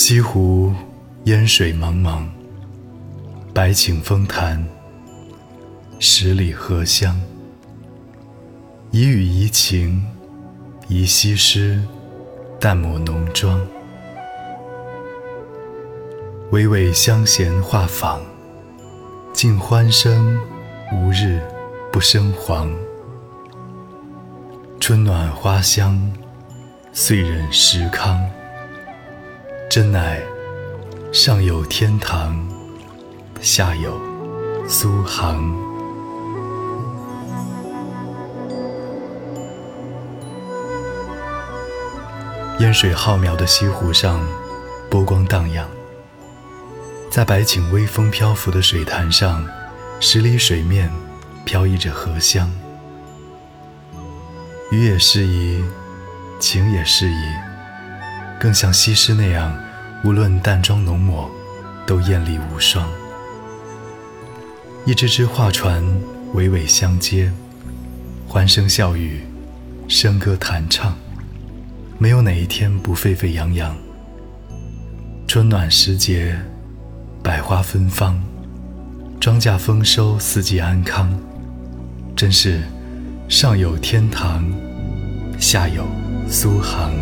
西湖烟水茫茫，百顷风潭，十里荷香。一语怡情，一西施，淡抹浓妆。娓娓香弦画舫，尽欢声，无日不生黄。春暖花香，岁人时康。真乃上有天堂，下有苏杭。烟水浩渺的西湖上，波光荡漾。在白景微风漂浮的水潭上，十里水面飘逸着荷香。雨也适宜，情也适宜，更像西施那样，无论淡妆浓抹，都艳丽无双。一只只画船娓娓相接，欢声笑语，笙歌弹唱，没有哪一天不沸沸扬扬。春暖时节。百花芬芳，庄稼丰收，四季安康，真是上有天堂，下有苏杭。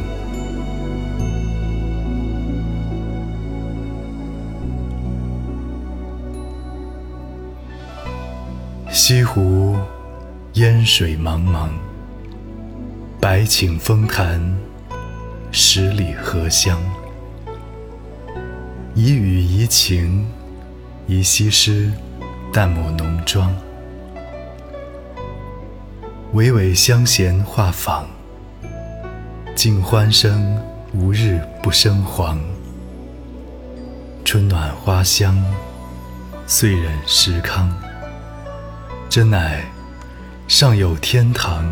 西湖烟水茫茫，百顷风潭，十里荷香。以语怡情，以西施，淡抹浓妆。娓娓相弦画舫，尽欢声，无日不生黄。春暖花香，岁人时康。真乃上有天堂，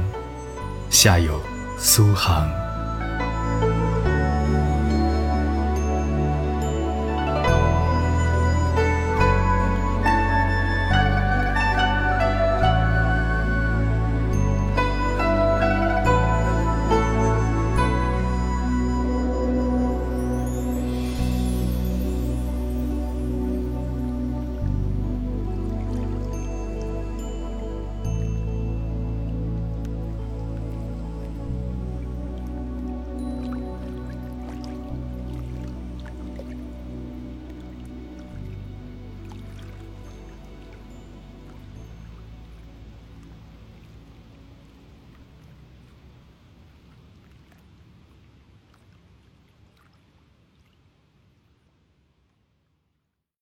下有苏杭。